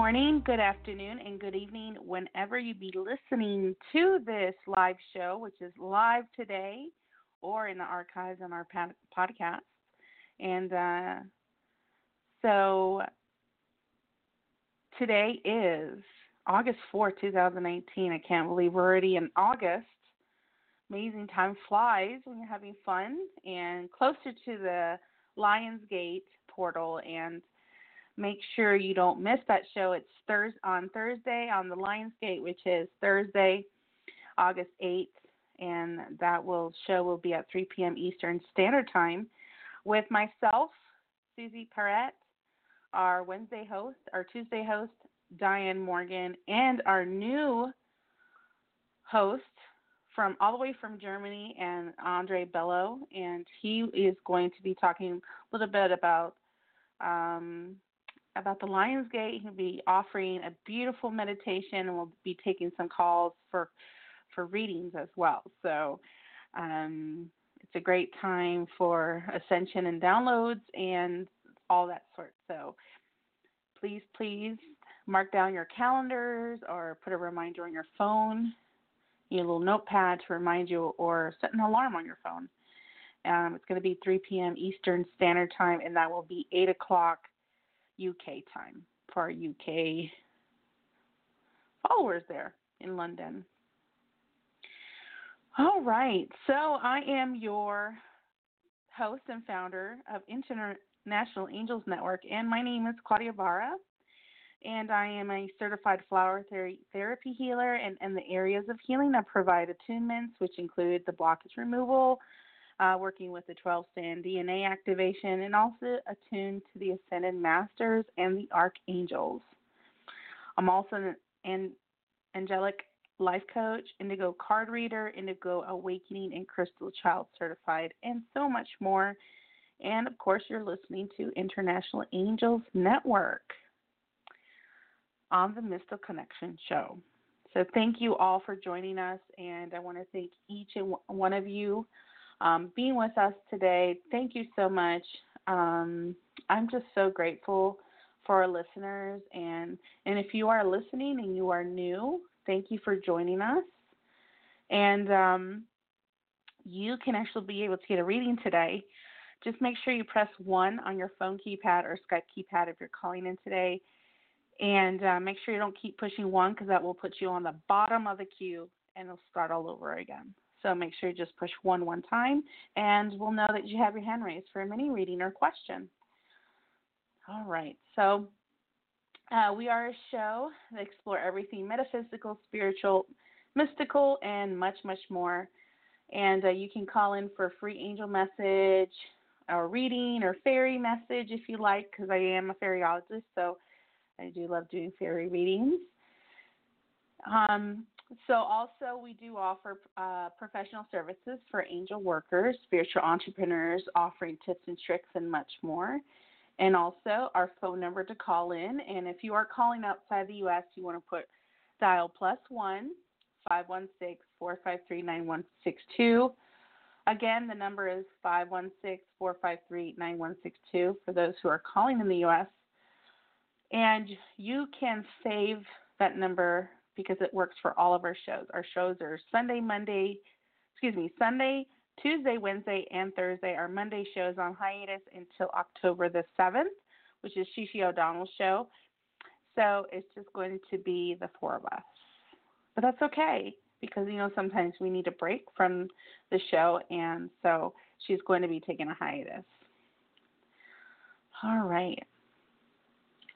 Morning, good afternoon, and good evening whenever you be listening to this live show, which is live today or in the archives on our podcast. And uh, so today is August 4th, 2018. I can't believe we're already in August. Amazing time flies when you're having fun and closer to the Lionsgate portal and make sure you don't miss that show. It's Thurs on Thursday on the Lionsgate, which is Thursday, August 8th, and that will show will be at 3 p.m. Eastern Standard Time with myself, Susie Perrette, our Wednesday host, our Tuesday host, Diane Morgan, and our new host from all the way from Germany and Andre Bello, and he is going to be talking a little bit about um, about the Lions Gate. He'll be offering a beautiful meditation, and we'll be taking some calls for for readings as well. So um, it's a great time for ascension and downloads and all that sort. So please, please mark down your calendars or put a reminder on your phone, your little notepad to remind you, or set an alarm on your phone. Um, it's going to be 3 p.m. Eastern Standard Time, and that will be 8 o'clock UK time for our UK followers there in London. All right, so I am your host and founder of International Angels Network, and my name is Claudia Ibarra, and I am a certified flower therapy healer. And in the areas of healing, I provide attunements, which include the blockage removal, uh, working with the 12 strand DNA activation, and also attuned to the Ascended Masters and the Archangels. I'm also an, an angelic life coach, indigo card reader, indigo awakening, and crystal child certified, and so much more. And of course, you're listening to International Angels Network on the Mystical Connection Show. So, thank you all for joining us, and I want to thank each and one of you um, being with us today. Thank you so much. Um, I'm just so grateful for our listeners, and and if you are listening and you are new, thank you for joining us. And um, you can actually be able to get a reading today. Just make sure you press one on your phone keypad or Skype keypad if you're calling in today. And uh, make sure you don't keep pushing one because that will put you on the bottom of the queue and it'll start all over again. So make sure you just push one one time and we'll know that you have your hand raised for a mini reading or question. All right. So uh, we are a show that explore everything metaphysical, spiritual, mystical, and much, much more. And uh, you can call in for a free angel message or reading or fairy message if you like, because I am a fairyologist, so I do love doing fairy readings. Um, so, also, we do offer uh, professional services for angel workers, spiritual entrepreneurs, offering tips and tricks, and much more. and also our phone number to call in. And if you are calling outside the U.S., you want to put dial plus one five one six four five three nine one six two. Again, the number is 516 453 9162 for those who are calling in the U.S. And you can save that number because it works for all of our shows. Our shows are Sunday, Monday, excuse me, Sunday, Tuesday, Wednesday, and Thursday. Our Monday shows on hiatus until October the 7th, which is Shishi O'Donnell's show. So it's just going to be the four of us. But that's okay because, you know, sometimes we need a break from the show. And so she's going to be taking a hiatus. All right.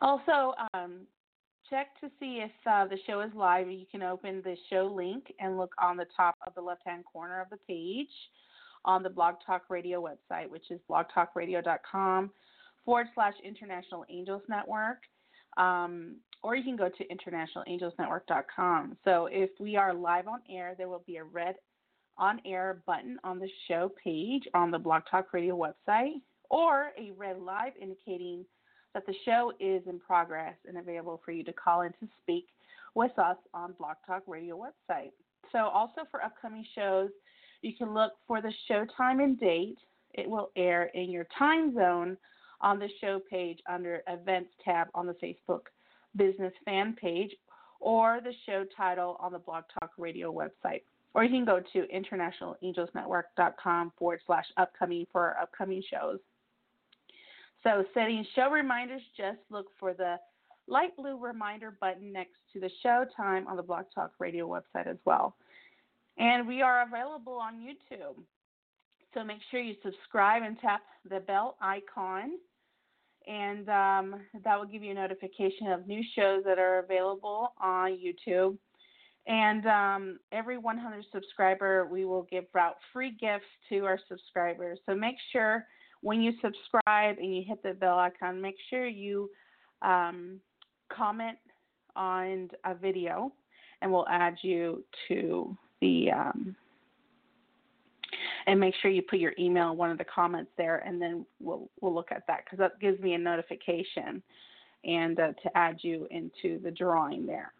Also, um, check to see if uh, the show is live. You can open the show link and look on the top of the left hand corner of the page on the Blog Talk Radio website, which is blogtalkradio.com forward slash International Angels Network. Um, or you can go to internationalangelsnetwork.com. So if we are live on air, there will be a red on air button on the show page on the Blog Talk Radio website, or a red live indicating that the show is in progress and available for you to call in to speak with us on Blog Talk Radio website. So also for upcoming shows, you can look for the show time and date. It will air in your time zone on the show page under Events tab on the Facebook Business fan page or the show title on the Blog Talk Radio website. Or you can go to internationalangelsnetwork.com forward slash upcoming for our upcoming shows. So, setting show reminders, just look for the light blue reminder button next to the show time on the Blog Talk Radio website as well. And we are available on YouTube. So make sure you subscribe and tap the bell icon, and um, that will give you a notification of new shows that are available on YouTube. And um, every 100 subscriber, we will give out free gifts to our subscribers. So make sure when you subscribe and you hit the bell icon, make sure you um, comment on a video, and we'll add you to the um, and make sure you put your email in one of the comments there, and then we'll we'll look at that because that gives me a notification and uh, to add you into the drawing there.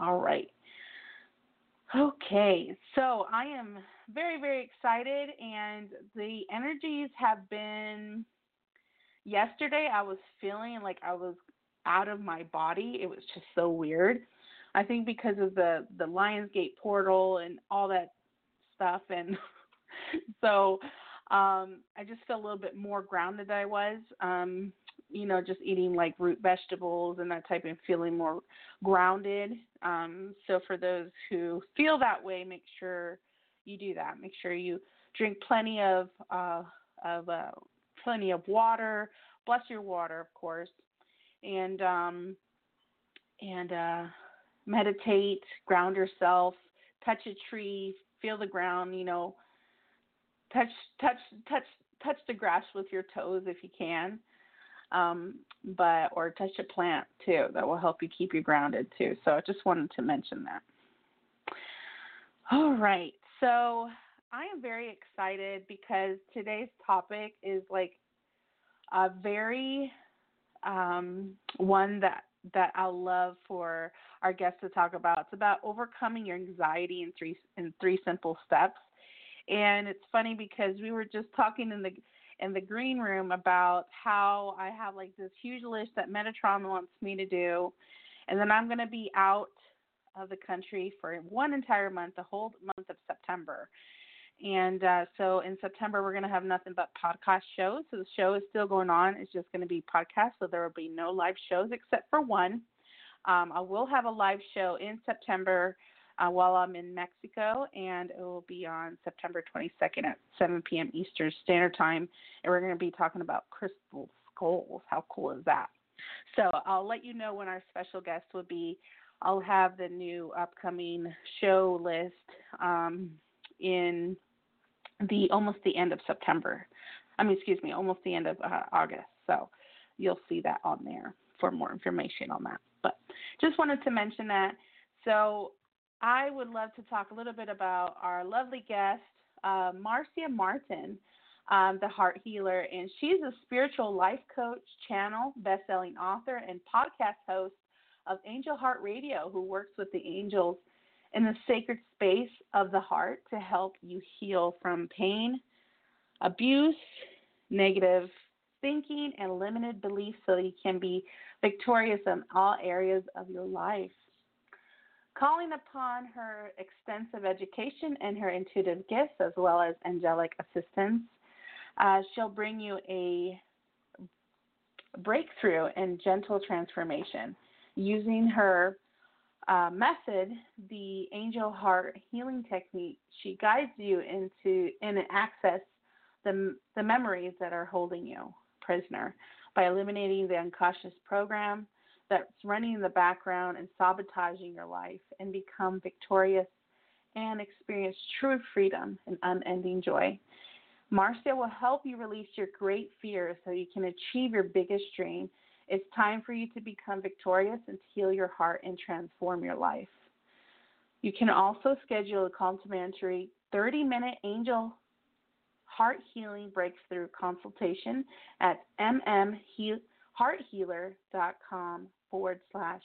All right. Okay, so I am very very excited, and the energies have been. Yesterday, I was feeling like I was out of my body. It was just so weird. I think because of the the Lionsgate portal and all that stuff, and so um, I just feel a little bit more grounded than I was. Um, you know, just eating like root vegetables and that type of feeling more grounded. Um, so for those who feel that way, make sure you do that. Make sure you drink plenty of uh, of uh, plenty of water. Bless your water, of course, and um, and uh, meditate, ground yourself, touch a tree, feel the ground, you know, touch touch touch touch the grass with your toes if you can. Um, but or touch a plant too. That will help you keep you grounded too. So I just wanted to mention that. All right. So I am very excited because today's topic is like a very um, one that that I'll love for our guests to talk about. It's about overcoming your anxiety in three in three simple steps. And it's funny because we were just talking in the in the green room about how I have like this huge list that Metatron wants me to do, and then I'm going to be out of the country for one entire month, the whole month of September. And uh, so in September, we're going to have nothing but podcast shows. So the show is still going on. It's just going to be podcast. So there will be no live shows except for one. Um, I will have a live show in September uh, while I'm in Mexico, and it will be on September 22nd at 7 p.m. Eastern Standard Time. And we're going to be talking about crystal skulls. How cool is that? So I'll let you know when our special guest will be. I'll have the new upcoming show list um, in the almost the end of September. I mean, excuse me, almost the end of uh, August. So you'll see that on there for more information on that. But just wanted to mention that. So I would love to talk a little bit about our lovely guest, uh, Marcia Martin. um, the Heart Healer, and she's a spiritual life coach, channel, best-selling author, and podcast host of Angel Heart Radio, who works with the angels in the sacred space of the heart to help you heal from pain, abuse, negative thinking, and limited beliefs so you can be victorious in all areas of your life. Calling upon her extensive education and her intuitive gifts, as well as angelic assistance, uh, she'll bring you a breakthrough and gentle transformation. Using her uh, method, the angel heart healing technique, she guides you into and access the the memories that are holding you prisoner by eliminating the unconscious program that's running in the background and sabotaging your life and become victorious and experience true freedom and unending joy. Marcia will help you release your great fears so you can achieve your biggest dream it's time for you to become victorious and heal your heart and transform your life. You can also schedule a complimentary 30 minute angel heart healing breakthrough consultation at mmhearthealer.com forward slash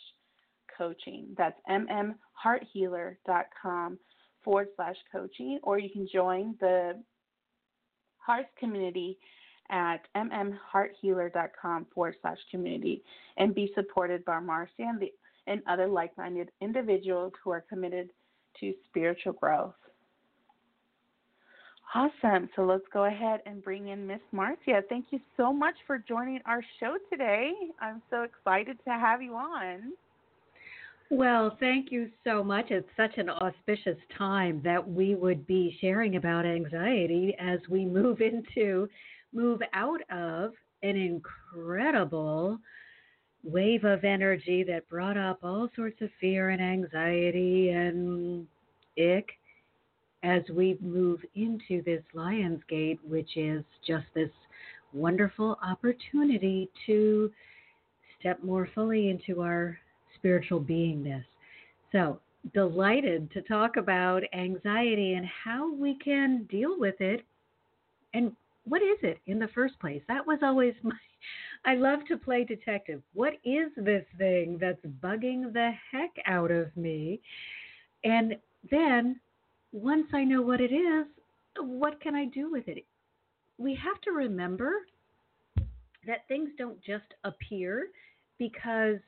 coaching. That's mmhearthealer.com forward slash coaching, or you can join the Hearts community at mmhearthealer.com forward slash community and be supported by Marcia and, the, and other like minded individuals who are committed to spiritual growth. Awesome. So let's go ahead and bring in Miss Marcia. Thank you so much for joining our show today. I'm so excited to have you on. Well, thank you so much. It's such an auspicious time that we would be sharing about anxiety as we move into move out of an incredible wave of energy that brought up all sorts of fear and anxiety and ick as we move into this Lion's Gate, which is just this wonderful opportunity to step more fully into our spiritual beingness. So, delighted to talk about anxiety and how we can deal with it and what is it in the first place? That was always my. I love to play detective. What is this thing that's bugging the heck out of me? And then once I know what it is, what can I do with it? We have to remember that things don't just appear because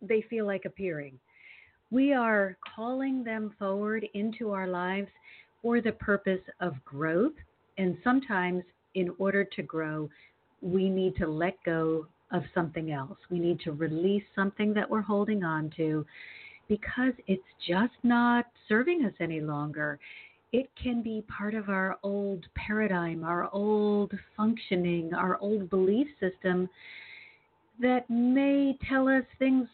they feel like appearing. We are calling them forward into our lives for the purpose of growth and sometimes, in order to grow, we need to let go of something else. We need to release something that we're holding on to because it's just not serving us any longer. It can be part of our old paradigm, our old functioning, our old belief system that may tell us things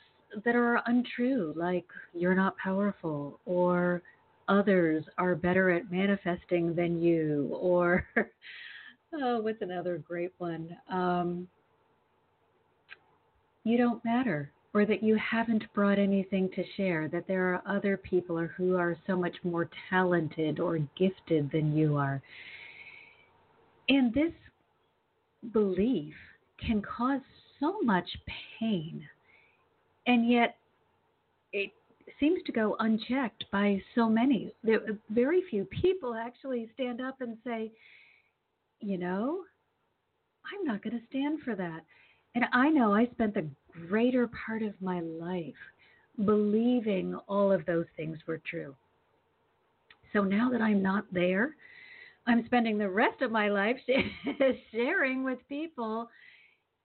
that are untrue, like you're not powerful or others are better at manifesting than you, or oh, what's another great one? Um, you don't matter, or that you haven't brought anything to share, that there are other people who are so much more talented or gifted than you are. And this belief can cause so much pain, and yet it seems to go unchecked by so many. Very few people actually stand up and say, you know, I'm not going to stand for that. And I know I spent the greater part of my life believing all of those things were true. So now that I'm not there, I'm spending the rest of my life sharing with people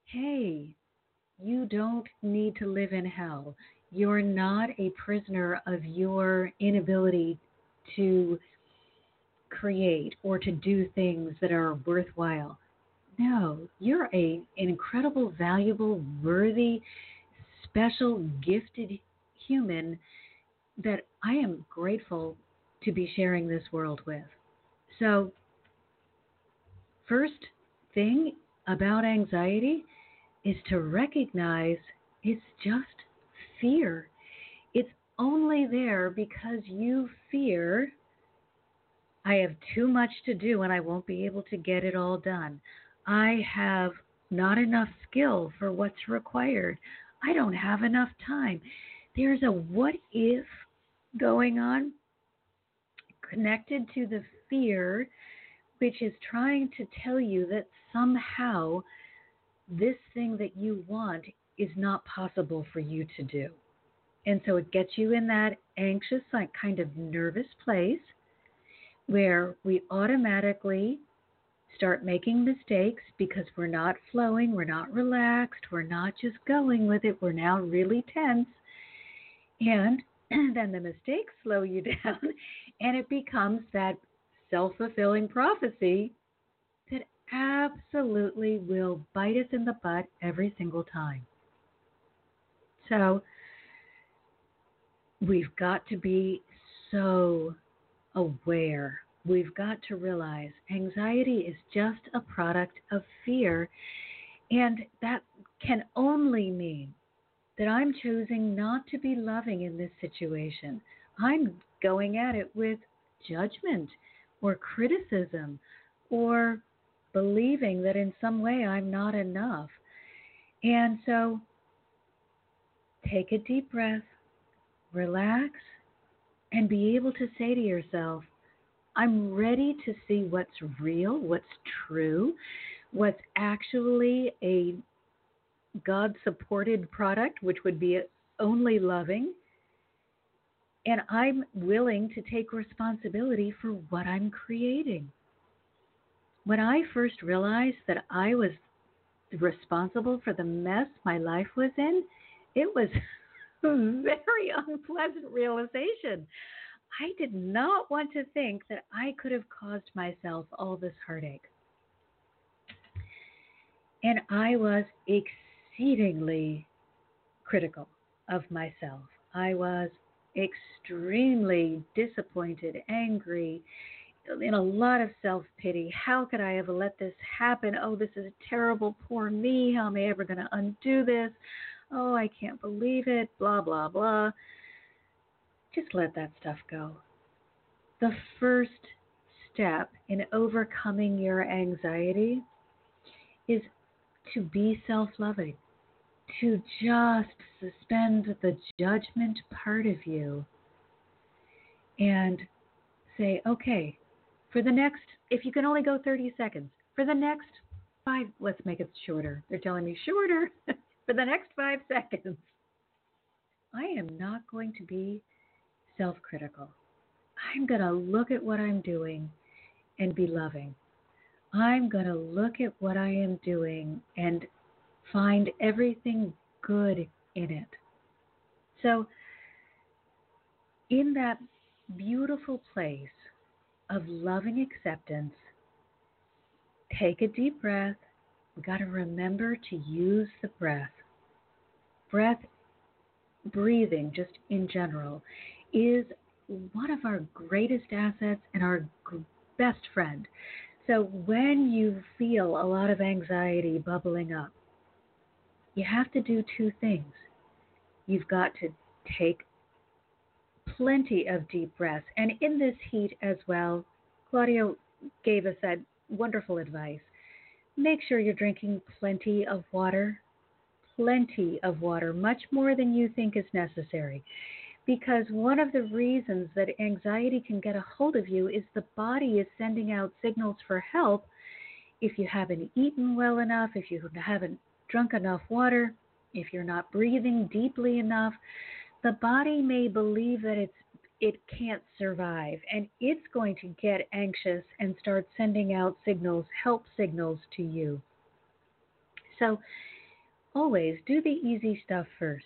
hey, you don't need to live in hell. You're not a prisoner of your inability to create or to do things that are worthwhile. No, you're a, an incredible, valuable, worthy, special, gifted human that I am grateful to be sharing this world with. So, first thing about anxiety is to recognize it's just fear. It's only there because you fear I have too much to do and I won't be able to get it all done. I have not enough skill for what's required. I don't have enough time. There's a what if going on connected to the fear, which is trying to tell you that somehow this thing that you want is not possible for you to do. And so it gets you in that anxious, like kind of nervous place where we automatically start making mistakes because we're not flowing, we're not relaxed, we're not just going with it, we're now really tense. And then the mistakes slow you down, and it becomes that self fulfilling prophecy that absolutely will bite us in the butt every single time. So we've got to be so aware. We've got to realize anxiety is just a product of fear, and that can only mean that I'm choosing not to be loving in this situation. I'm going at it with judgment or criticism or believing that in some way I'm not enough. And so take a deep breath, relax, and be able to say to yourself, I'm ready to see what's real, what's true, what's actually a God supported product, which would be only loving. And I'm willing to take responsibility for what I'm creating. When I first realized that I was responsible for the mess my life was in, it was a very unpleasant realization. I did not want to think that I could have caused myself all this heartache. And I was exceedingly critical of myself. I was extremely disappointed, angry, in a lot of self pity. How could I ever let this happen? Oh, this is terrible. Poor me. How am I ever going to undo this? Oh, I can't believe it. Blah, blah, blah. Just let that stuff go. The first step in overcoming your anxiety is to be self loving, to just suspend the judgment part of you and say, okay, for the next, if you can only go 30 seconds, for the next five, let's make it shorter. They're telling me shorter. for the next five seconds, I am not going to be self critical. I'm going to look at what I'm doing and be loving. I'm going to look at what I am doing and find everything good in it. So, in that beautiful place of loving acceptance, take a deep breath. We got to remember to use the breath. Breath, breathing, just in general, is one of our greatest assets and our best friend. So when you feel a lot of anxiety bubbling up, you have to do two things. You've got to take plenty of deep breaths. And in this heat as well, Claudio gave us that wonderful advice. Make sure you're drinking plenty of water, plenty of water, much more than you think is necessary because one of the reasons that anxiety can get a hold of you is the body is sending out signals for help if you haven't eaten well enough, if you haven't drunk enough water, if you're not breathing deeply enough, the body may believe that it's it can't survive and it's going to get anxious and start sending out signals, help signals to you. So always do the easy stuff first.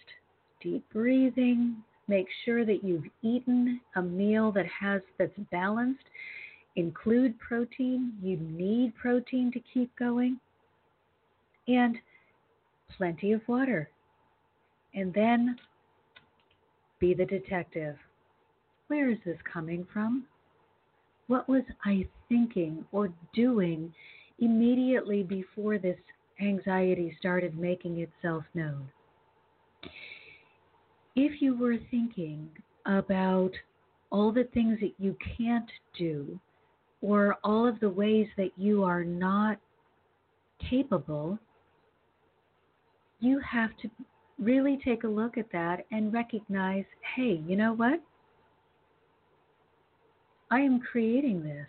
Deep breathing, Make sure that you've eaten a meal that has that's balanced. Include protein. You need protein to keep going. And plenty of water. And then be the detective. Where is this coming from? What was I thinking or doing immediately before this anxiety started making itself known? If you were thinking about all the things that you can't do or all of the ways that you are not capable, you have to really take a look at that and recognize hey, you know what? I am creating this.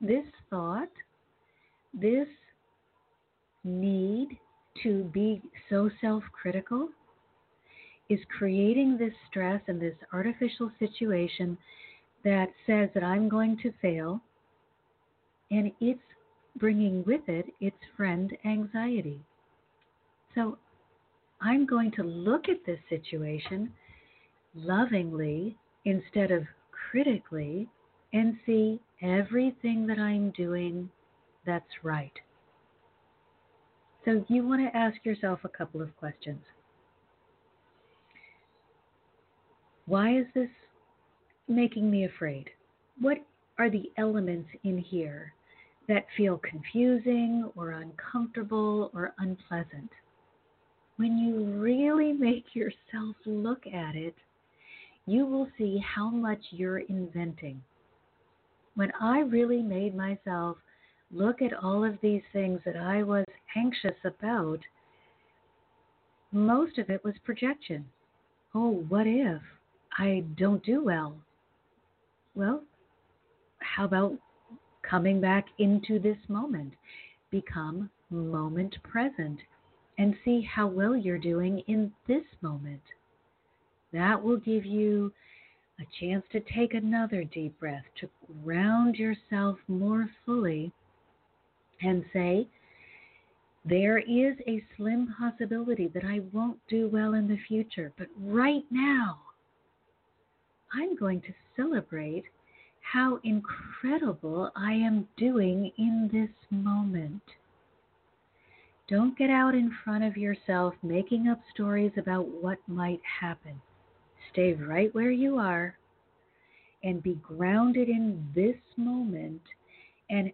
This thought, this need to be so self critical is creating this stress and this artificial situation that says that I'm going to fail, and it's bringing with it its friend anxiety. So I'm going to look at this situation lovingly instead of critically and see everything that I'm doing that's right. So you want to ask yourself a couple of questions. Why is this making me afraid? What are the elements in here that feel confusing or uncomfortable or unpleasant? When you really make yourself look at it, you will see how much you're inventing. When I really made myself look at all of these things that I was anxious about, most of it was projection. Oh, what if I don't do well? Well, how about coming back into this moment? Become moment present and see how well you're doing in this moment. That will give you a chance to take another deep breath, to ground yourself more fully and say, There is a slim possibility that I won't do well in the future, but right now, I'm going to celebrate how incredible I am doing in this moment. Don't get out in front of yourself making up stories about what might happen. Stay right where you are and be grounded in this moment and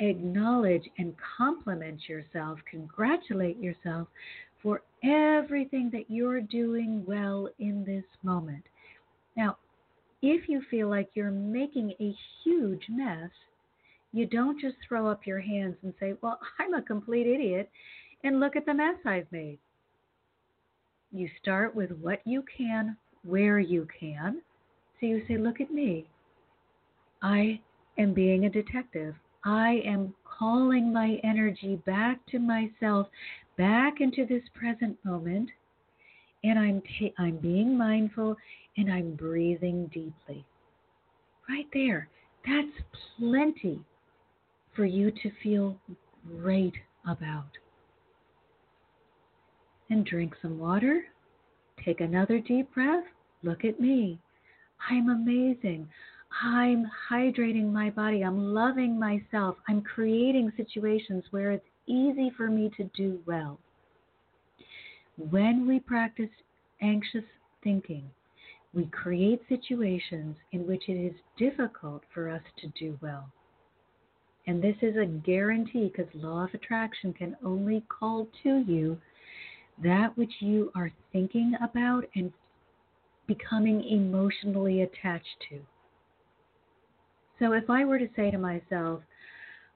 acknowledge and compliment yourself, congratulate yourself for everything that you're doing well in this moment. Now, if you feel like you're making a huge mess, you don't just throw up your hands and say, Well, I'm a complete idiot, and look at the mess I've made. You start with what you can, where you can. So you say, Look at me. I am being a detective. I am calling my energy back to myself, back into this present moment, and I'm ta- I'm being mindful and I'm breathing deeply. Right there. That's plenty for you to feel great about. And drink some water. Take another deep breath. Look at me. I'm amazing. I'm hydrating my body. I'm loving myself. I'm creating situations where it's easy for me to do well. When we practice anxious thinking, we create situations in which it is difficult for us to do well. And this is a guarantee because law of attraction can only call to you that which you are thinking about and becoming emotionally attached to. So if I were to say to myself,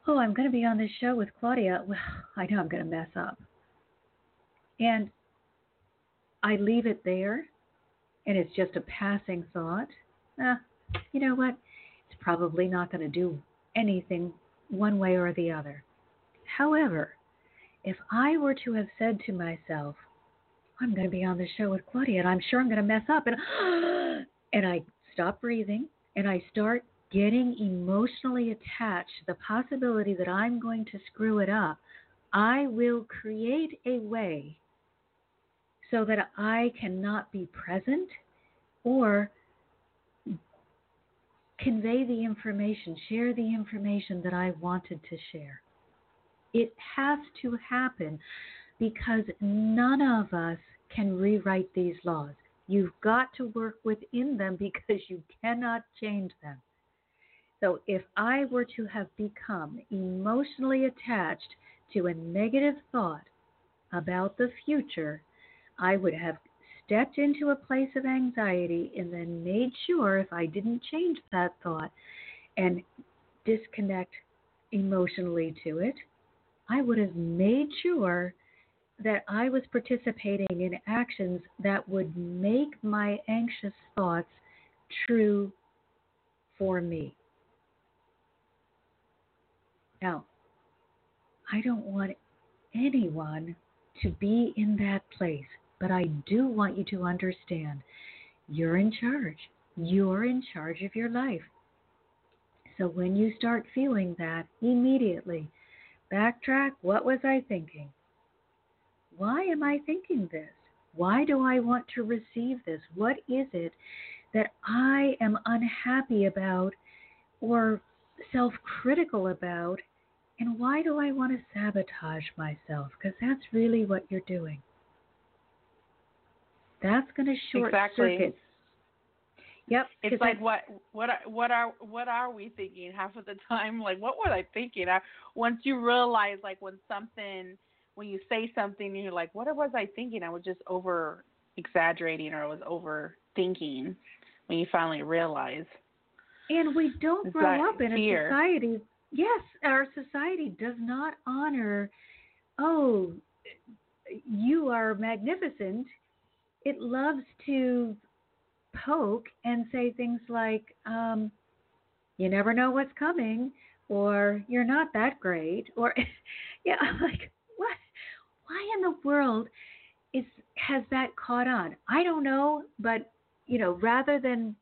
Oh, I'm going to be on this show with Claudia, well, I know I'm going to mess up. And I leave it there and it's just a passing thought, eh, you know what? It's probably not going to do anything one way or the other. However, if I were to have said to myself, I'm going to be on the show with Claudia and I'm sure I'm going to mess up and and I stop breathing and I start getting emotionally attached to the possibility that I'm going to screw it up, I will create a way so that I cannot be present or convey the information, share the information that I wanted to share. It has to happen because none of us can rewrite these laws. You've got to work within them because you cannot change them. So if I were to have become emotionally attached to a negative thought about the future, I would have stepped into a place of anxiety and then made sure if I didn't change that thought and disconnect emotionally to it. I would have made sure that I was participating in actions that would make my anxious thoughts true for me. Now, I don't want anyone to be in that place, but I do want you to understand you're in charge. You're in charge of your life. So when you start feeling that, immediately backtrack. What was I thinking? Why am I thinking this? Why do I want to receive this? What is it that I am unhappy about or self critical about? And why do I want to sabotage myself? Because that's really what you're doing. That's going to short Exactly. circuit. Yep. It's like I- what what are- what are what are we thinking half of the time? Like what was I thinking? I, once you realize like when something when you say something and you're like, what was I thinking? I was just over exaggerating or I was overthinking when you finally realize. And we don't grow up in fear? a society. Yes, our society does not honor, oh, you are magnificent. It loves to poke and say things like, um, you never know what's coming, or you're not that great, or, yeah, I'm like, what? Why in the world is has that caught on? I don't know, but you know, rather than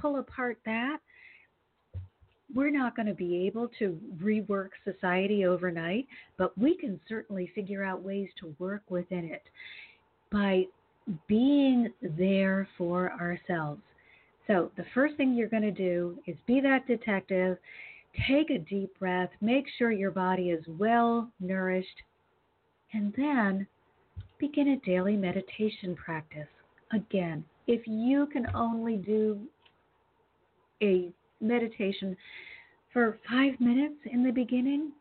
pull apart that, we're not going to be able to rework society overnight, but we can certainly figure out ways to work within it by being there for ourselves. So, the first thing you're going to do is be that detective, take a deep breath, make sure your body is well nourished, and then begin a daily meditation practice. Again, if you can only do a meditation for five minutes in the beginning,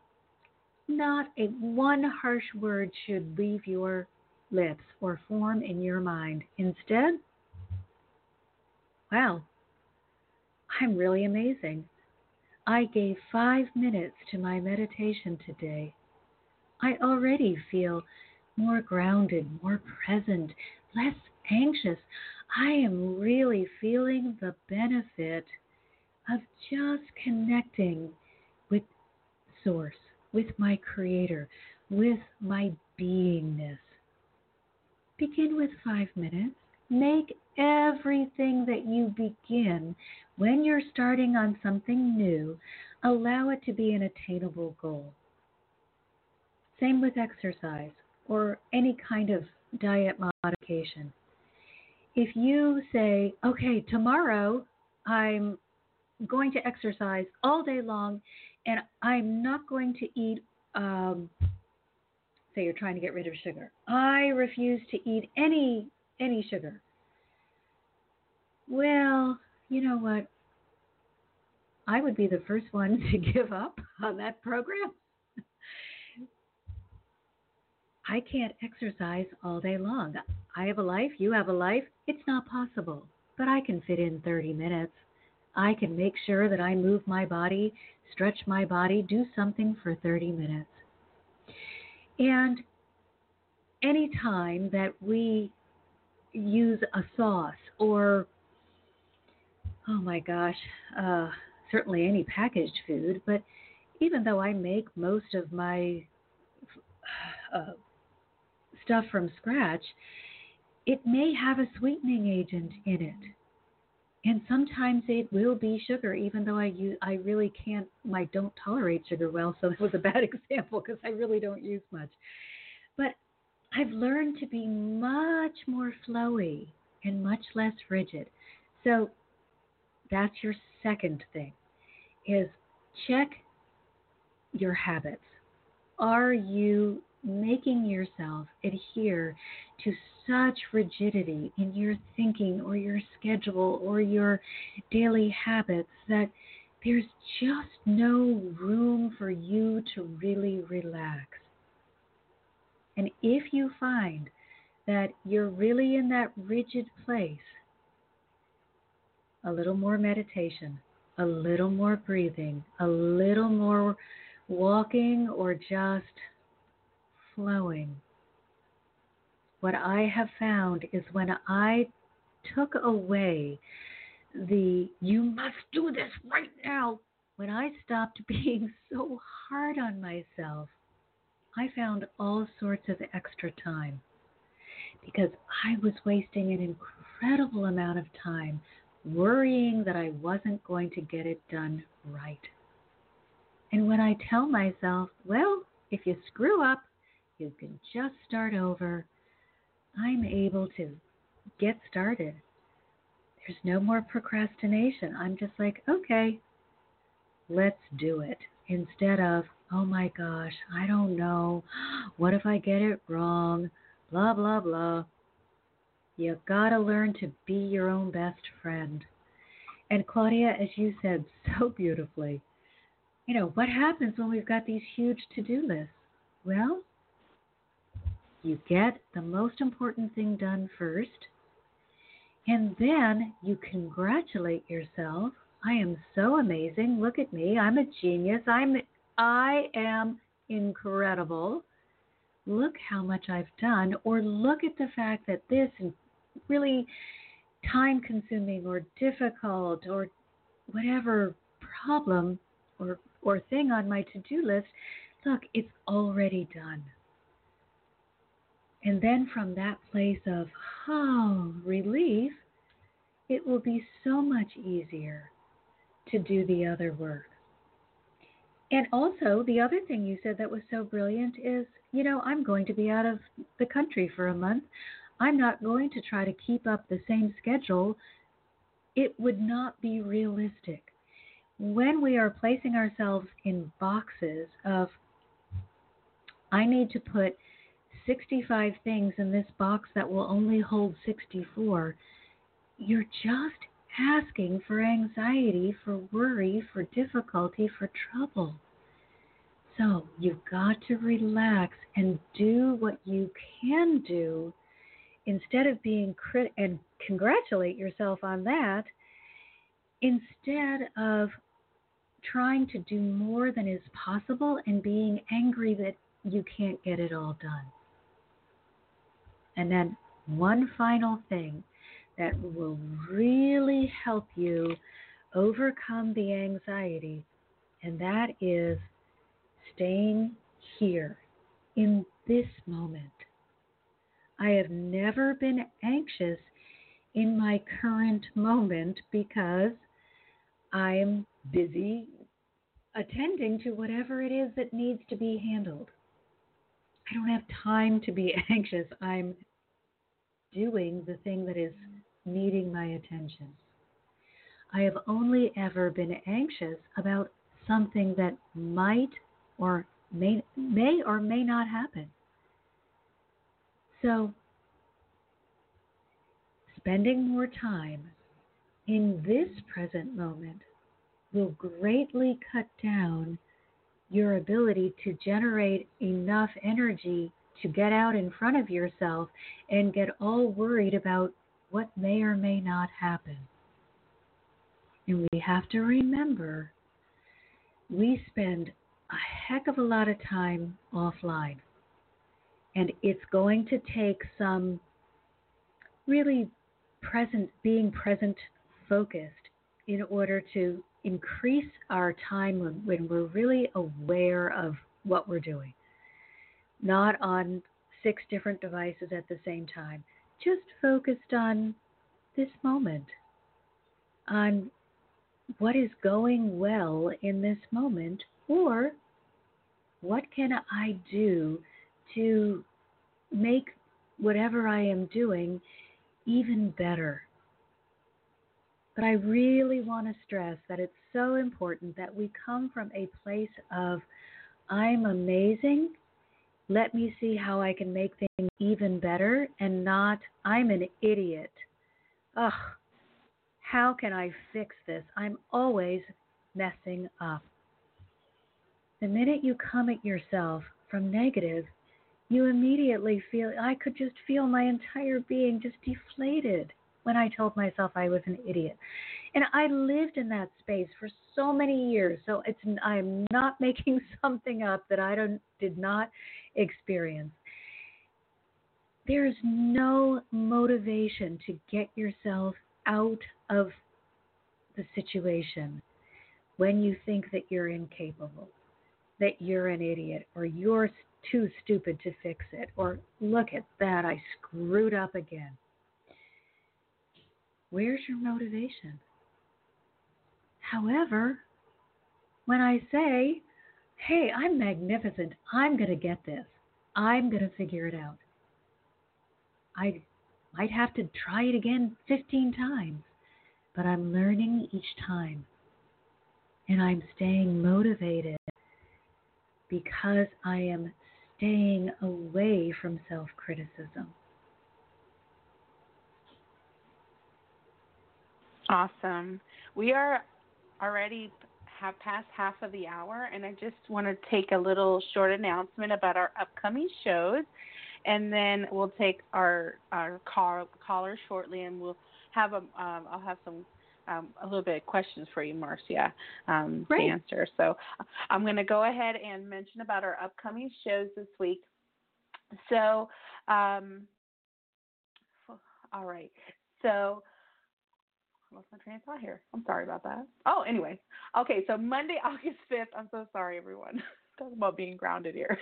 not a one harsh word should leave your lips or form in your mind. Instead, wow, I'm really amazing. I gave five minutes to my meditation today. I already feel more grounded, more present, less anxious. I am really feeling the benefit of just connecting with Source, with my Creator, with my beingness. Begin with five minutes. Make everything that you begin when you're starting on something new, allow it to be an attainable goal. Same with exercise or any kind of diet modification. If you say, okay, tomorrow I'm going to exercise all day long and I'm not going to eat, um, say you're trying to get rid of sugar. I refuse to eat any any sugar. Well, you know what? I would be the first one to give up on that program. I can't exercise all day long. I have a life, you have a life. It's not possible, but I can fit in 30 minutes. I can make sure that I move my body, stretch my body, do something for 30 minutes. And any time that we use a sauce or, oh my gosh, uh, certainly any packaged food, but even though I make most of my uh, stuff from scratch, it may have a sweetening agent in it. And sometimes it will be sugar, even though I use, I really can't, I don't tolerate sugar well. So that was a bad example because I really don't use much. But I've learned to be much more flowy and much less rigid. So that's your second thing is check your habits. Are you making yourself adhere to such rigidity in your thinking or your schedule or your daily habits that there's just no room for you to really relax. And if you find that you're really in that rigid place, a little more meditation, a little more breathing, a little more walking, or just flowing. What I have found is when I took away the you must do this right now, when I stopped being so hard on myself, I found all sorts of extra time because I was wasting an incredible amount of time worrying that I wasn't going to get it done right. And when I tell myself, well, if you screw up, you can just start over, I'm able to get started. There's no more procrastination. I'm just like, okay, let's do it. Instead of, oh my gosh, I don't know. What if I get it wrong? Blah, blah, blah. You gotta learn to be your own best friend. And Claudia, as you said so beautifully, you know, what happens when we've got these huge to do lists? Well, you get the most important thing done first, and then you congratulate yourself. I am so amazing. Look at me. I'm a genius. I'm I am incredible. Look how much I've done or look at the fact that this really time consuming or difficult or whatever problem or or thing on my to-do list, look, it's already done. And then from that place of, oh, relief, it will be so much easier to do the other work. And also, the other thing you said that was so brilliant is, you know, I'm going to be out of the country for a month. I'm not going to try to keep up the same schedule. It would not be realistic. When we are placing ourselves in boxes of, I need to put 65 things in this box that will only hold 64, you're just asking for anxiety, for worry, for difficulty, for trouble. So you've got to relax and do what you can do instead of being crit and congratulate yourself on that instead of trying to do more than is possible and being angry that you can't get it all done. And then one final thing that will really help you overcome the anxiety, and that is staying here in this moment. I have never been anxious in my current moment because I'm busy attending to whatever it is that needs to be handled. I don't have time to be anxious. I'm doing the thing that is needing my attention. I have only ever been anxious about something that might or may, may or may not happen. So, spending more time in this present moment will greatly cut down your ability to generate enough energy to get out in front of yourself and get all worried about what may or may not happen. And we have to remember we spend a heck of a lot of time offline. And it's going to take some really present, being present focused in order to increase our time when, when we're really aware of what we're doing, not on six different devices at the same time, just focused on this moment, on what is going well in this moment, or what can I do to make whatever I am doing even better. But I really want to stress that it's so important that we come from a place of, I'm amazing. Let me see how I can make things even better and not, I'm an idiot. Ugh, how can I fix this? I'm always messing up. The minute you come at yourself from negative, you immediately feel, I could just feel my entire being just deflated. when I told myself I was an idiot. And I lived in that space for so many years. So it's I'm not making something up that I don't did not experience. There is no motivation to get yourself out of the situation when you think that you're incapable, that you're an idiot, or you're too stupid to fix it, or look at that, I screwed up again. Where's your motivation? However, when I say, hey, I'm magnificent, I'm going to get this, I'm going to figure it out, I might have to try it again 15 times, but I'm learning each time. And I'm staying motivated because I am staying away from self criticism. Awesome. We are already have passed half of the hour, and I just want to take a little short announcement about our upcoming shows, and then we'll take our our call, caller shortly, and we'll have a um, I'll have some um, a little bit of questions for you, Marcia, um, to answer. So I'm going to go ahead and mention about our upcoming shows this week. So, um, all right. So lost my train of thought here. I'm sorry about that. Oh, anyway. Okay, so Monday, August 5th. I'm so sorry, everyone. Talk about being grounded here.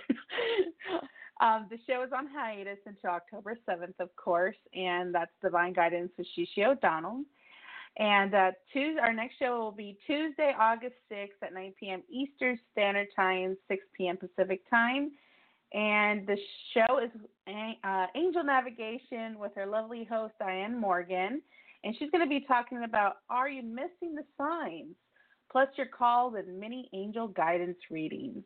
um, the show is on hiatus until October 7th, of course, and that's Divine Guidance with Shishi O'Donnell. And uh, Tuesday, our next show will be Tuesday, August 6th at 9 p.m. Eastern Standard Time, 6 p.m. Pacific Time. And the show is uh, Angel Navigation with our lovely host, Diane Morgan and she's going to be talking about Are You Missing the Signs? Plus your calls and mini angel guidance readings.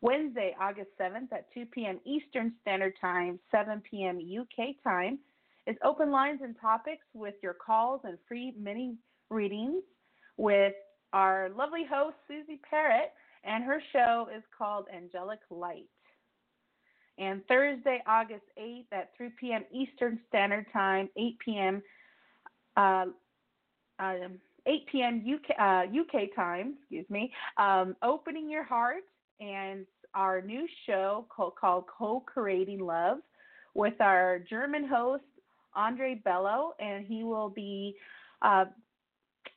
Wednesday, August 7th at 2 p.m. Eastern Standard Time, 7 p.m. UK time is open lines and topics with your calls and free mini readings with our lovely host, Susie Parrott, and her show is called Angelic Light. And Thursday, August 8th at 3 p.m. Eastern Standard Time, 8 p.m uh, um, 8 p.m. UK, uh, UK time, excuse me, um, Opening Your Heart and our new show called, called Co-Creating Love with our German host, Andre Bello, and he will be uh,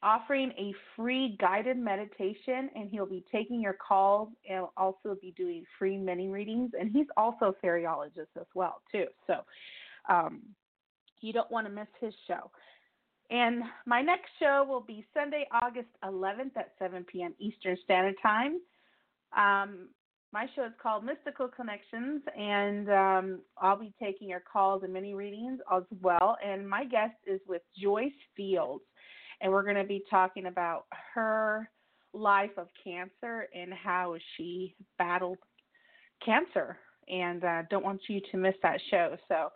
offering a free guided meditation and he'll be taking your calls and also be doing free mini readings and he's also a fairyologist as well too so um, you don't want to miss his show and my next show will be Sunday, August 11th at 7 p.m. Eastern Standard Time. Um, my show is called Mystical Connections, and um, I'll be taking your calls and mini readings as well. And my guest is with Joyce Fields, and we're going to be talking about her life of cancer and how she battled cancer. And uh, don't want you to miss that show. So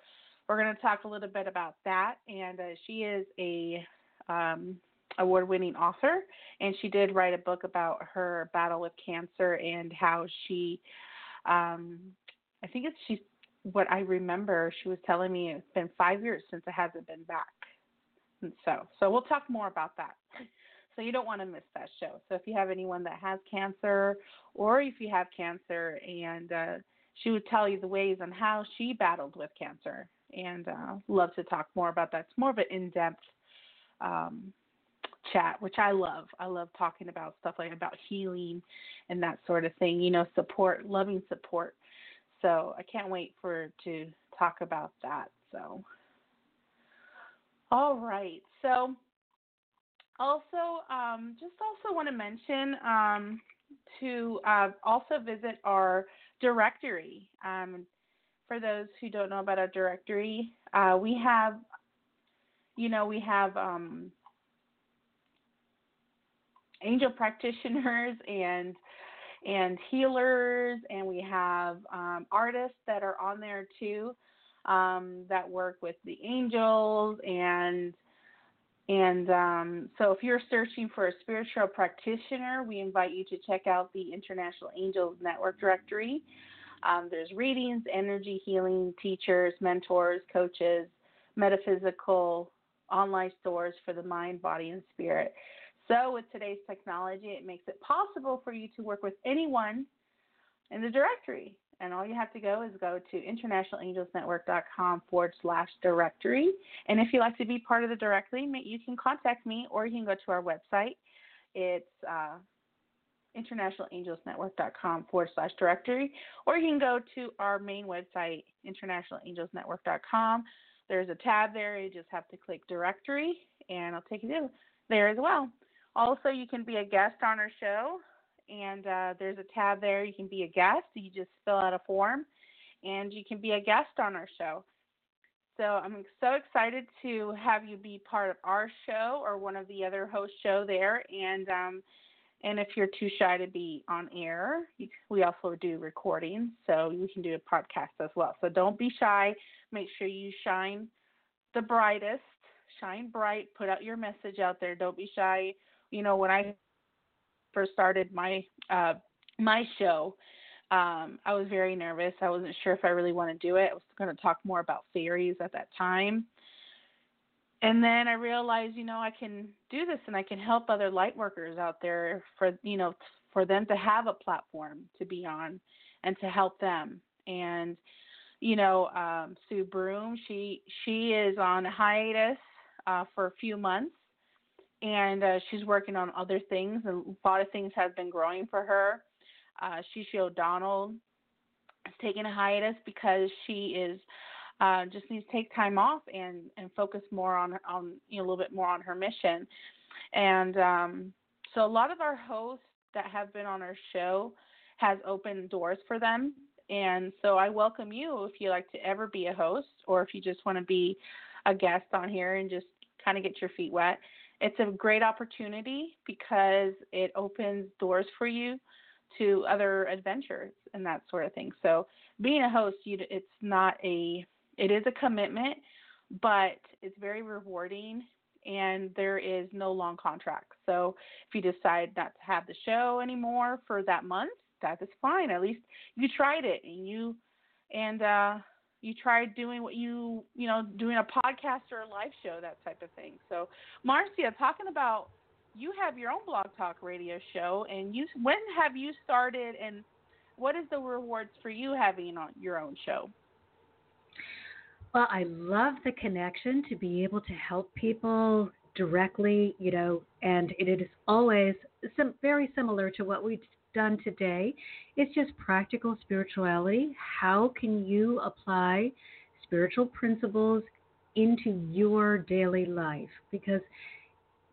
we're going to talk a little bit about that. And uh, she is a um, award-winning author, and she did write a book about her battle with cancer and how she, um, I think it's she's what I remember. She was telling me it's been five years since it hasn't been back. And so, so we'll talk more about that. So you don't want to miss that show. So if you have anyone that has cancer, or if you have cancer, and uh, she would tell you the ways on how she battled with cancer and uh, love to talk more about that. It's more of an in-depth um, chat, which I love. I love talking about stuff like about healing and that sort of thing. You know, support, loving support. So I can't wait for to talk about that. So, all right. So also, um, just also want to mention um, to uh, also visit our directory. Um, for those who don't know about our directory, uh, we have, you know, we have um, angel practitioners and and healers, and we have um, artists that are on there too um, that work with the angels and and um, so if you're searching for a spiritual practitioner, we invite you to check out the International Angels Network directory. Um, there's readings, energy healing, teachers, mentors, coaches, metaphysical online stores for the mind, body, and spirit. So, with today's technology, it makes it possible for you to work with anyone in the directory. And all you have to go is go to internationalangelsnetwork.com forward slash directory. And if you'd like to be part of the directory, you can contact me or you can go to our website. It's uh, internationalangelsnetwork.com forward slash directory, or you can go to our main website, internationalangelsnetwork.com. There's a tab there. You just have to click directory, and it'll take you there as well. Also, you can be a guest on our show, and uh, there's a tab there. You can be a guest. You just fill out a form, and you can be a guest on our show. So I'm so excited to have you be part of our show or one of the other host show there, and um, and if you're too shy to be on air, we also do recordings, so you can do a podcast as well. So don't be shy. Make sure you shine the brightest, shine bright, put out your message out there. Don't be shy. You know, when I first started my uh, my show, um, I was very nervous. I wasn't sure if I really want to do it. I was going to talk more about fairies at that time and then I realized, you know, I can do this and I can help other light workers out there for, you know, for them to have a platform to be on and to help them. And, you know, um, Sue Broom, she she is on hiatus uh, for a few months, and uh, she's working on other things. A lot of things have been growing for her. Uh, Shishi O'Donnell is taking a hiatus because she is uh, just needs to take time off and and focus more on on you know, a little bit more on her mission. And um, so a lot of our hosts that have been on our show has opened doors for them. And so I welcome you if you like to ever be a host or if you just want to be a guest on here and just kind of get your feet wet. It's a great opportunity because it opens doors for you to other adventures and that sort of thing. So being a host, you, it's not a it is a commitment, but it's very rewarding and there is no long contract. So if you decide not to have the show anymore for that month, that is fine. At least you tried it and you and uh you tried doing what you you know doing a podcast or a live show that type of thing. So Marcia, talking about you have your own blog talk radio show and you when have you started and what is the rewards for you having on your own show? Well, I love the connection to be able to help people directly, you know, and it is always some very similar to what we've done today. It's just practical spirituality. How can you apply spiritual principles into your daily life? Because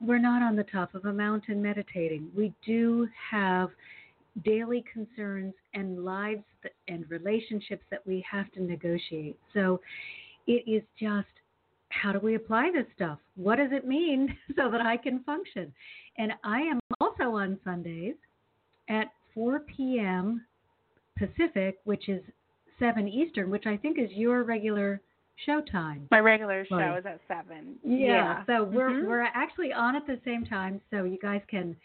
we're not on the top of a mountain meditating. We do have daily concerns and lives and relationships that we have to negotiate. So it is just how do we apply this stuff? What does it mean so that I can function? And I am also on Sundays at 4 p.m. Pacific, which is 7 Eastern, which I think is your regular show time. My regular show right. is at 7. Yeah, yeah. so we're mm-hmm. we're actually on at the same time so you guys can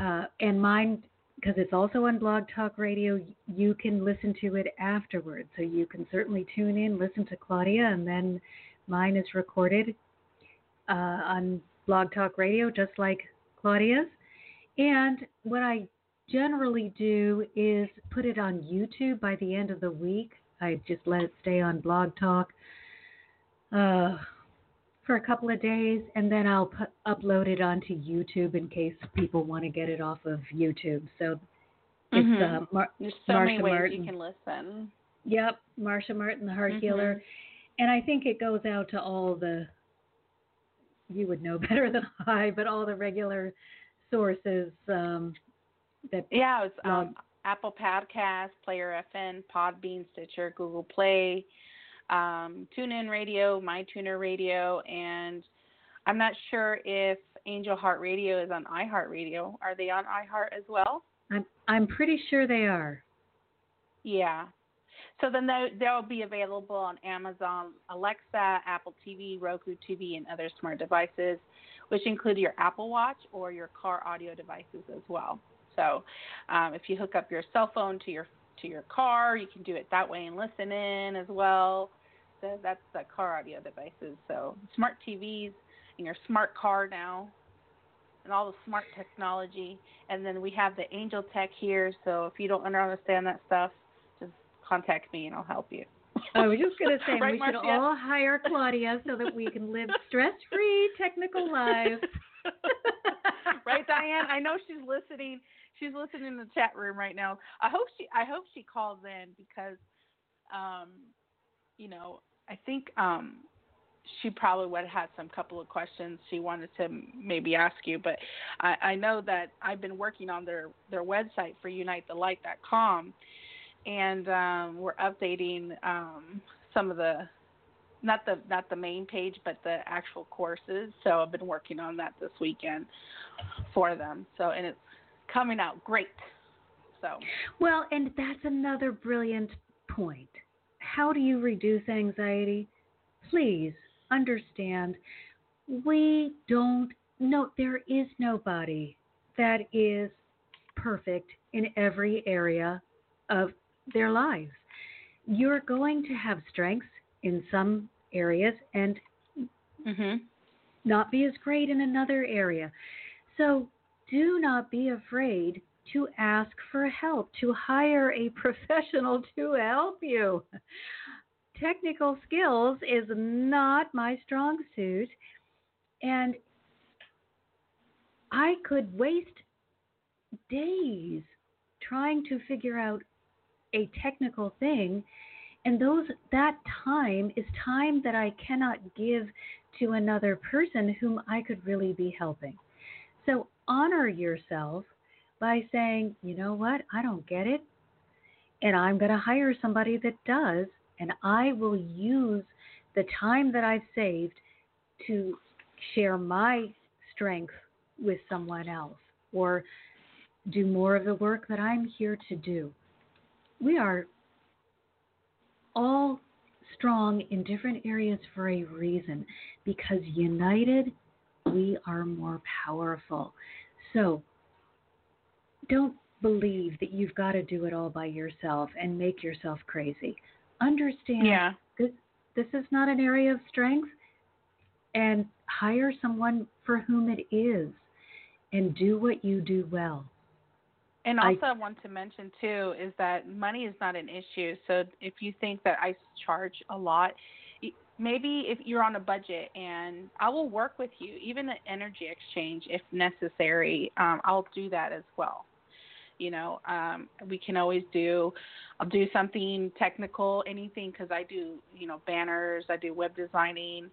uh and mine because it's also on Blog Talk Radio, you can listen to it afterwards. So you can certainly tune in, listen to Claudia, and then mine is recorded uh, on Blog Talk Radio, just like Claudia's. And what I generally do is put it on YouTube by the end of the week. I just let it stay on Blog Talk uh, for a couple of days, and then I'll put, upload it onto YouTube in case people want to get it off of YouTube. So it's mm-hmm. uh, Mar- There's so Marcia many ways Martin. you can listen. Yep, Marcia Martin, the Heart mm-hmm. Healer, and I think it goes out to all the. You would know better than I, but all the regular sources um, that. Yeah, it's um, Apple Podcast, Player FM, Podbean, Stitcher, Google Play um, TuneIn Radio, MyTuner Radio, and I'm not sure if Angel Heart Radio is on iHeartRadio. Are they on iHeart as well? I'm I'm pretty sure they are. Yeah. So then they'll be available on Amazon Alexa, Apple TV, Roku TV, and other smart devices, which include your Apple Watch or your car audio devices as well. So um, if you hook up your cell phone to your to your car, you can do it that way and listen in as well. So That's the car audio devices. So smart TVs and your smart car now, and all the smart technology. And then we have the Angel Tech here. So if you don't understand that stuff, just contact me and I'll help you. I was just going to say Right, we should all hire Claudia so that we can live stress-free technical lives. right, Diane? I know she's listening. She's listening in the chat room right now. I hope she I hope she calls in because um you know, I think um she probably would have had some couple of questions she wanted to maybe ask you, but I, I know that I've been working on their their website for unitethelight.com, and um, we're updating um, some of the not the not the main page, but the actual courses. So I've been working on that this weekend for them. So and it's coming out great. So Well, and that's another brilliant point. How do you reduce anxiety? Please understand we don't know. there is nobody that is perfect in every area of their lives. You're going to have strengths in some areas and mhm. not be as great in another area. So do not be afraid to ask for help, to hire a professional to help you. Technical skills is not my strong suit, and I could waste days trying to figure out a technical thing and those that time is time that I cannot give to another person whom I could really be helping. So honor yourself by saying, you know what, I don't get it, and I'm going to hire somebody that does, and I will use the time that I've saved to share my strength with someone else or do more of the work that I'm here to do. We are all strong in different areas for a reason because united we are more powerful. So don't believe that you've got to do it all by yourself and make yourself crazy. Understand Yeah. this this is not an area of strength and hire someone for whom it is and do what you do well. And also, I, want to mention too is that money is not an issue. So if you think that I charge a lot, maybe if you're on a budget, and I will work with you, even an energy exchange if necessary. Um, I'll do that as well. You know, um, we can always do. I'll do something technical, anything, because I do, you know, banners. I do web designing.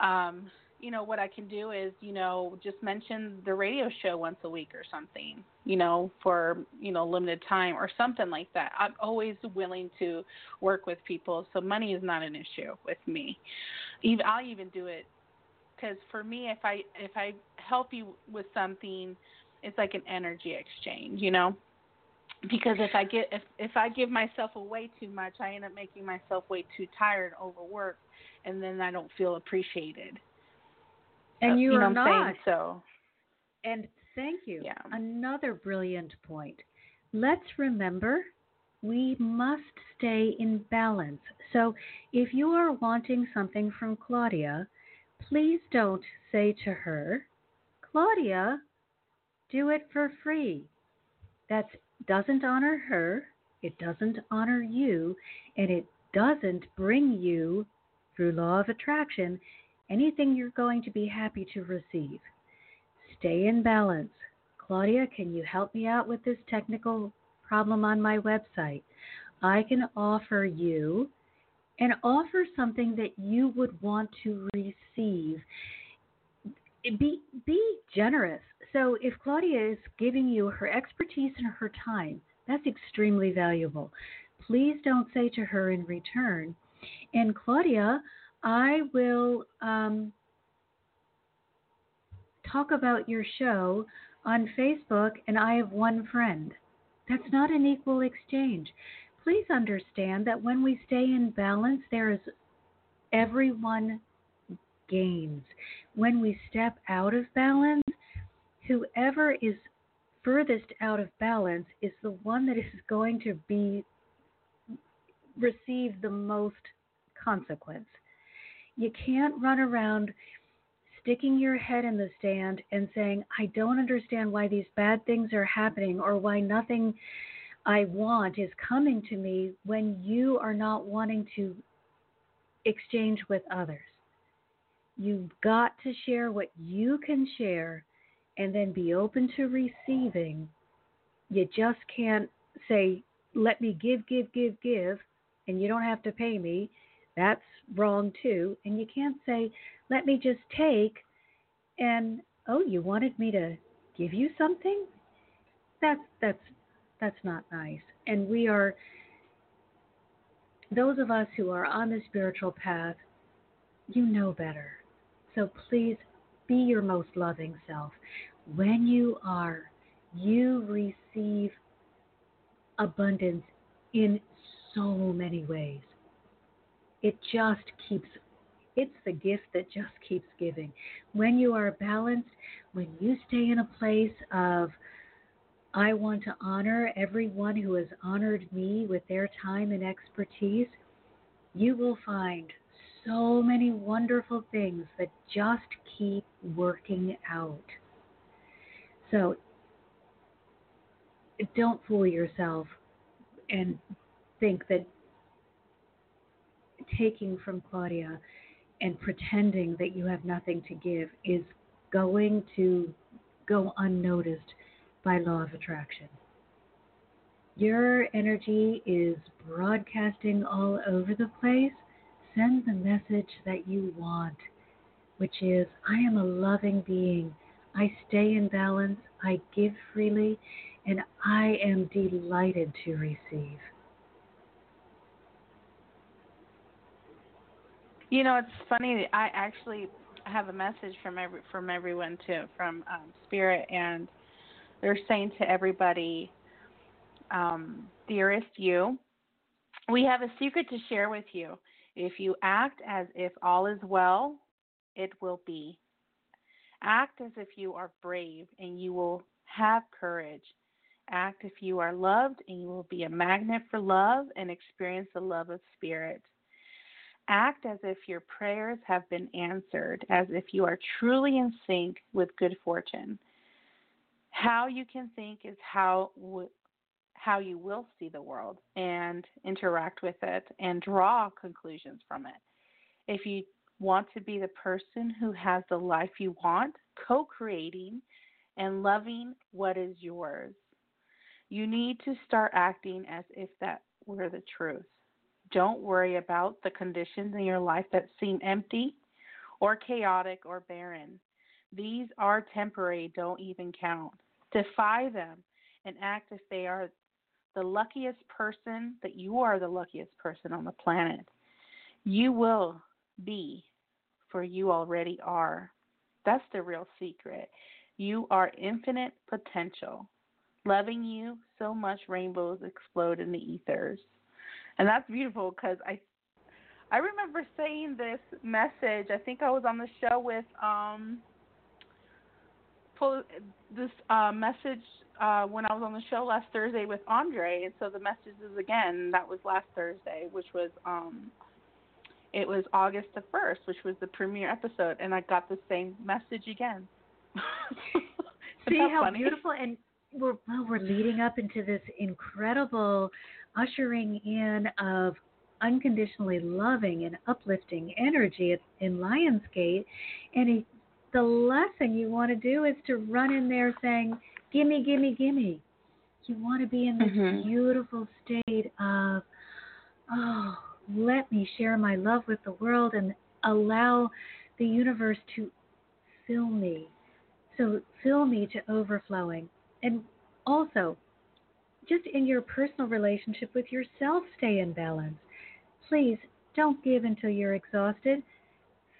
Um, you know what I can do is you know just mention the radio show once a week or something you know for you know limited time or something like that. I'm always willing to work with people so money is not an issue with me. Even I'll even do it cuz for me if I if I help you with something it's like an energy exchange you know? Because if I get if if I give myself away too much I end up making myself way too tired overworked and then I don't feel appreciated And uh, you, know are what I'm not. saying? So And thank you. Yeah. Another brilliant point. Let's remember we must stay in balance. So if you are wanting something from Claudia, please don't say to her, Claudia, do it for free. That doesn't honor her, it doesn't honor you, and it doesn't bring you, through law of attraction, anything you're going to be happy to receive. Stay in balance. Claudia, can you help me out with this technical problem on my website? I can offer you and offer something that you would want to receive. Be be generous. So if Claudia is giving you her expertise and her time, that's extremely valuable. Please don't say to her in return, and Claudia, I will um, talk about your show on Facebook, and I have one friend. That's not an equal exchange. Please understand that when we stay in balance, there is everyone gains. When we step out of balance, whoever is furthest out of balance is the one that is going to be receive the most consequence. You can't run around sticking your head in the stand and saying, I don't understand why these bad things are happening or why nothing I want is coming to me when you are not wanting to exchange with others. You've got to share what you can share and then be open to receiving. You just can't say, let me give, give, give, give, and you don't have to pay me. That's wrong too. And you can't say, let me just take and oh, you wanted me to give you something? That's that's that's not nice. And we are those of us who are on the spiritual path, you know better. So please be your most loving self. When you are, you receive abundance in so many ways. It just keeps, it's the gift that just keeps giving. When you are balanced, when you stay in a place of, I want to honor everyone who has honored me with their time and expertise, you will find so many wonderful things that just keep working out. So don't fool yourself and think that taking from Claudia and pretending that you have nothing to give is going to go unnoticed by law of attraction. Your energy is broadcasting all over the place. Send the message that you want, which is I am a loving being. I stay in balance. I give freely, and I am delighted to receive. You know, it's funny. I actually have a message from every from everyone too, from um, Spirit, and they're saying to everybody, um, dearest you, we have a secret to share with you. If you act as if all is well, it will be. Act as if you are brave, and you will have courage. Act if you are loved, and you will be a magnet for love and experience the love of Spirit. Act as if your prayers have been answered, as if you are truly in sync with good fortune. How you can think is how w- how you will see the world and interact with it and draw conclusions from it. If you want to be the person who has the life you want, co-creating and loving what is yours, you need to start acting as if that were the truth. Don't worry about the conditions in your life that seem empty or chaotic or barren. These are temporary, don't even count. Defy them and act as they are the luckiest person, that you are the luckiest person on the planet. You will be, for you already are. That's the real secret. You are infinite potential. Loving you so much, rainbows explode in the ethers and that's beautiful because I I remember saying this message. I think I was on the show with um this uh message uh when I was on the show last Thursday with Andre and so the message is again that was last Thursday which was um it was August the 1st which was the premiere episode and I got the same message again. See how funny? beautiful and we're well, we're leading up into this incredible ushering in of unconditionally loving and uplifting energy in Lionsgate. And he, the last thing you want to do is to run in there saying, Gimme, gimme, gimme. You want to be in this Mhm. beautiful state of, oh, let me share my love with the world and allow the universe to fill me. So fill me to overflowing. And also, just in your personal relationship with yourself, stay in balance. Please don't give until you're exhausted.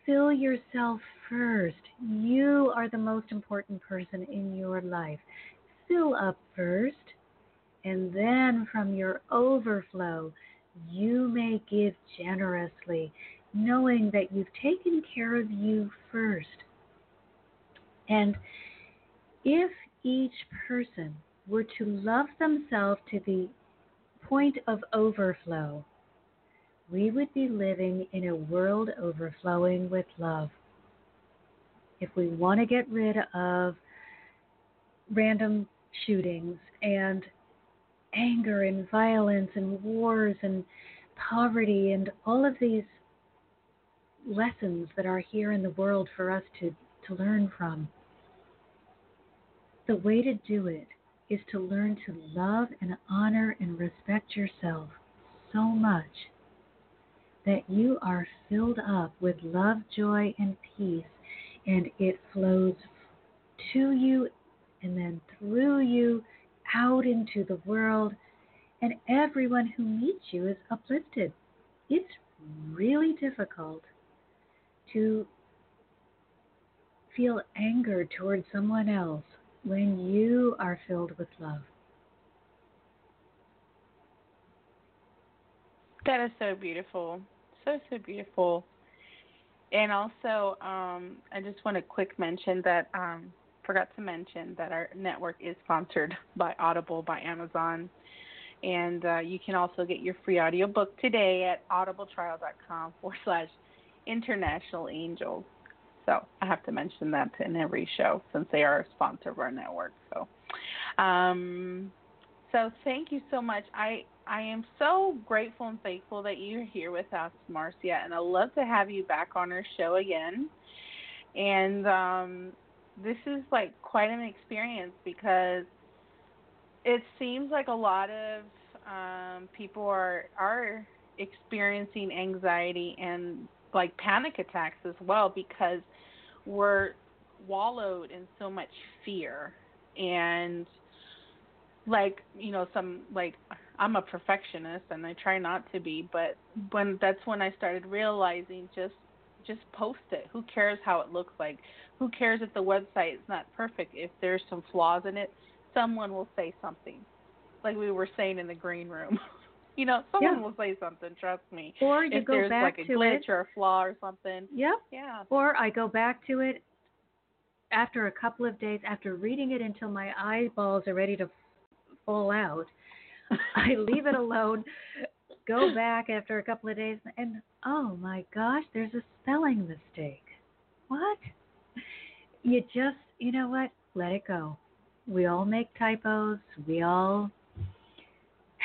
Fill yourself first. You are the most important person in your life. Fill up first, and then from your overflow, you may give generously, knowing that you've taken care of you first. And if each person were to love themselves to the point of overflow, we would be living in a world overflowing with love. If we want to get rid of random shootings and anger and violence and wars and poverty and all of these lessons that are here in the world for us to, to learn from. The way to do it is to learn to love and honor and respect yourself so much that you are filled up with love, joy, and peace, and it flows to you and then through you out into the world, and everyone who meets you is uplifted. It's really difficult to feel anger towards someone else when you are filled with love. That is so beautiful. So, so beautiful. And also, um, I just want to quick mention that um, forgot to mention that our network is sponsored by Audible by Amazon. And uh, you can also get your free audiobook today at audibletrial.com forward slash international angels. So I have to mention that in every show since they are a sponsor of our network. So, um, so thank you so much. I I am so grateful and thankful that you're here with us, Marcia, and I love to have you back on our show again. And um, this is like quite an experience because it seems like a lot of um, people are are experiencing anxiety and like panic attacks as well because we're wallowed in so much fear. And like you know some like I'm a perfectionist and I try not to be but when that's when I started realizing just just post it. Who cares how it looks like? Who cares if the website is not perfect? If there's some flaws in it someone will say something. Like we were saying in the green room you know someone Yeah. will say something trust me Or you if go there's back like a to glitch it. or a flaw or something Yep. yeah Or I go back to it after a couple of days, after reading it until my eyeballs are ready to fall out. I leave it alone, go back after a couple of days, and oh my gosh, there's a spelling mistake. What? You just, you know what? Let it go. We all make typos. We all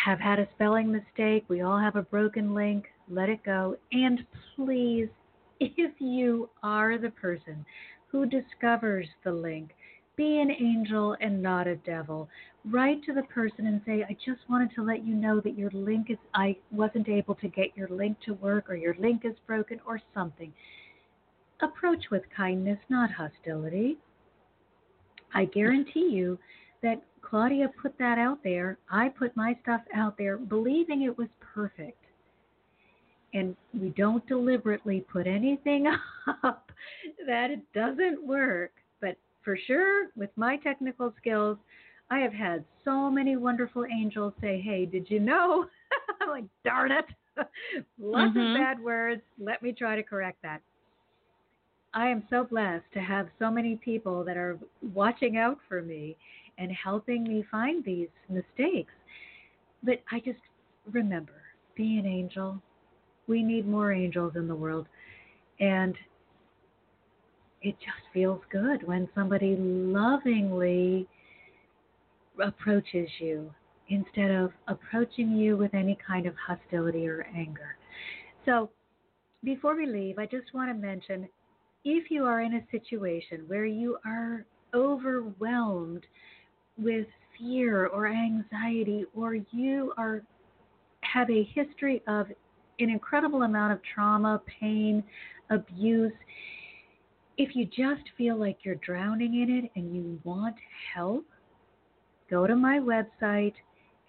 have had a spelling mistake. We all have a broken link. Let it go. And please, if you are the person who discovers the link, be an angel and not a devil. Write to the person and say, I just wanted to let you know that your link is, I wasn't able to get your link to work, or your link is broken, or something. Approach with kindness, not hostility. I guarantee you that Claudia put that out there. I put my stuff out there believing it was perfect. And we don't deliberately put anything up that it doesn't work. But for sure, with my technical skills, I have had so many wonderful angels say, Hey, did you know? I'm like, darn it. Lots Mhm. of bad words. Let me try to correct that. I am so blessed to have so many people that are watching out for me and helping me find these mistakes. But I just remember be an angel. We need more angels in the world. And it just feels good when somebody lovingly approaches you instead of approaching you with any kind of hostility or anger. So, before we leave, I just want to mention if you are in a situation where you are overwhelmed with fear or anxiety or you are have a history of an incredible amount of trauma, pain, abuse, if you just feel like you're drowning in it and you want help, go to my website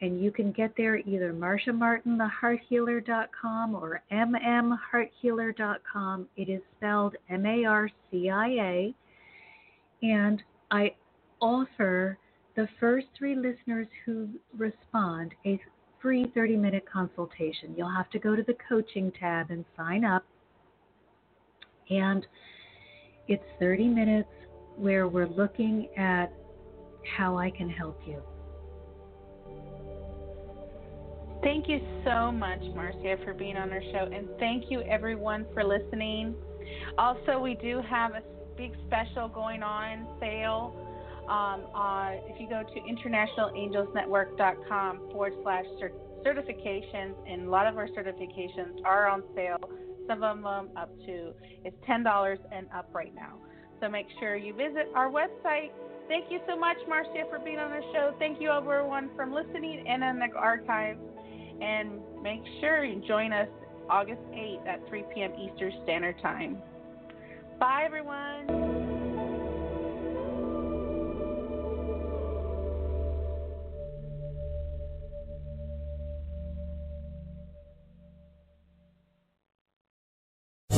and you can get there either marciamartinthehearthealer.com or mmhearthealer.com. It is spelled M A R C I A. And I offer the first three listeners who respond a free 30 minute consultation. You'll have to go to the coaching tab and sign up. And it's 30 minutes where we're looking at how I can help you. Thank you so much, Marcia, for being on our show, and thank you everyone for listening. Also, we do have a big special going on sale. Um, uh, if you go to internationalangelsnetwork.com forward slash certifications, and a lot of our certifications are on sale. Some of them up to it's ten dollars and up right now. So make sure you visit our website. Thank you so much, Marcia, for being on the show. Thank you everyone from listening and in the archives. And make sure you join us August 8th at 3 p.m. Eastern Standard Time. Bye, everyone.